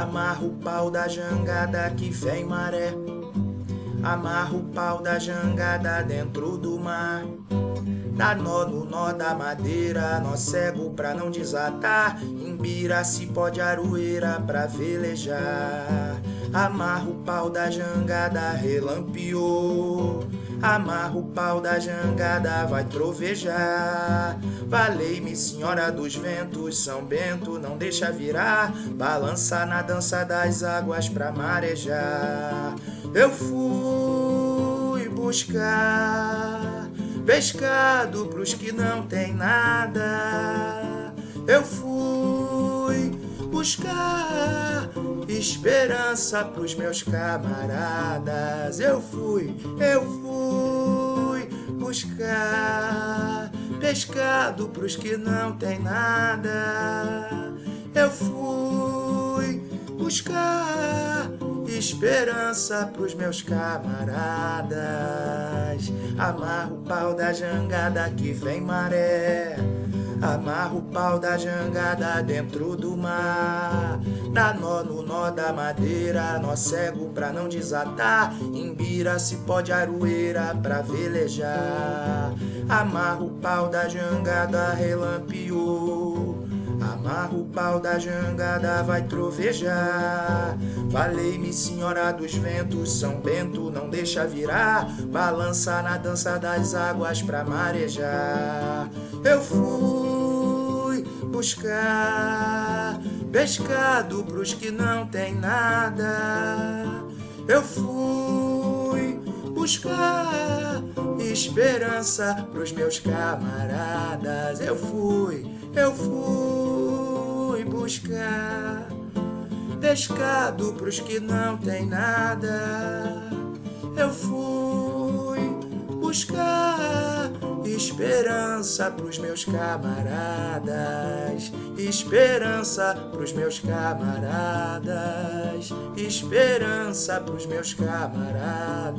Amarra o pau da jangada que vem maré. Amarra o pau da jangada dentro do mar. Dá nó no nó da madeira, nó cego pra não desatar. Imbira se pode aroeira pra velejar. Amarra o pau da jangada, relampiou. Amarra o pau da jangada, vai trovejar. Valei-me, senhora dos ventos, São Bento, não deixa virar. Balança na dança das águas pra marejar. Eu fui buscar pescado pros que não tem nada. Eu fui buscar esperança pros meus camaradas. Eu fui, eu fui buscar pescado pros que não tem nada. Eu fui buscar esperança pros meus camaradas. Amarra o pau da jangada que vem maré. Amarra o pau da jangada dentro do mar. Dá nó no nó da madeira, nó cego pra não desatar. Imbira se pode aroeira pra velejar. Amarra o pau da jangada, relampiou. Amarra o pau da jangada, vai trovejar. Valei-me, senhora dos ventos, São Bento, não deixa virar. Balança na dança das águas pra marejar. Eu fui buscar pescado pros que não tem nada. Eu fui buscar esperança pros meus camaradas. Eu fui, eu fui buscar pescado pros que não tem nada. Eu fui buscar esperança pros meus camaradas, esperança pros meus camaradas, esperança pros meus camaradas.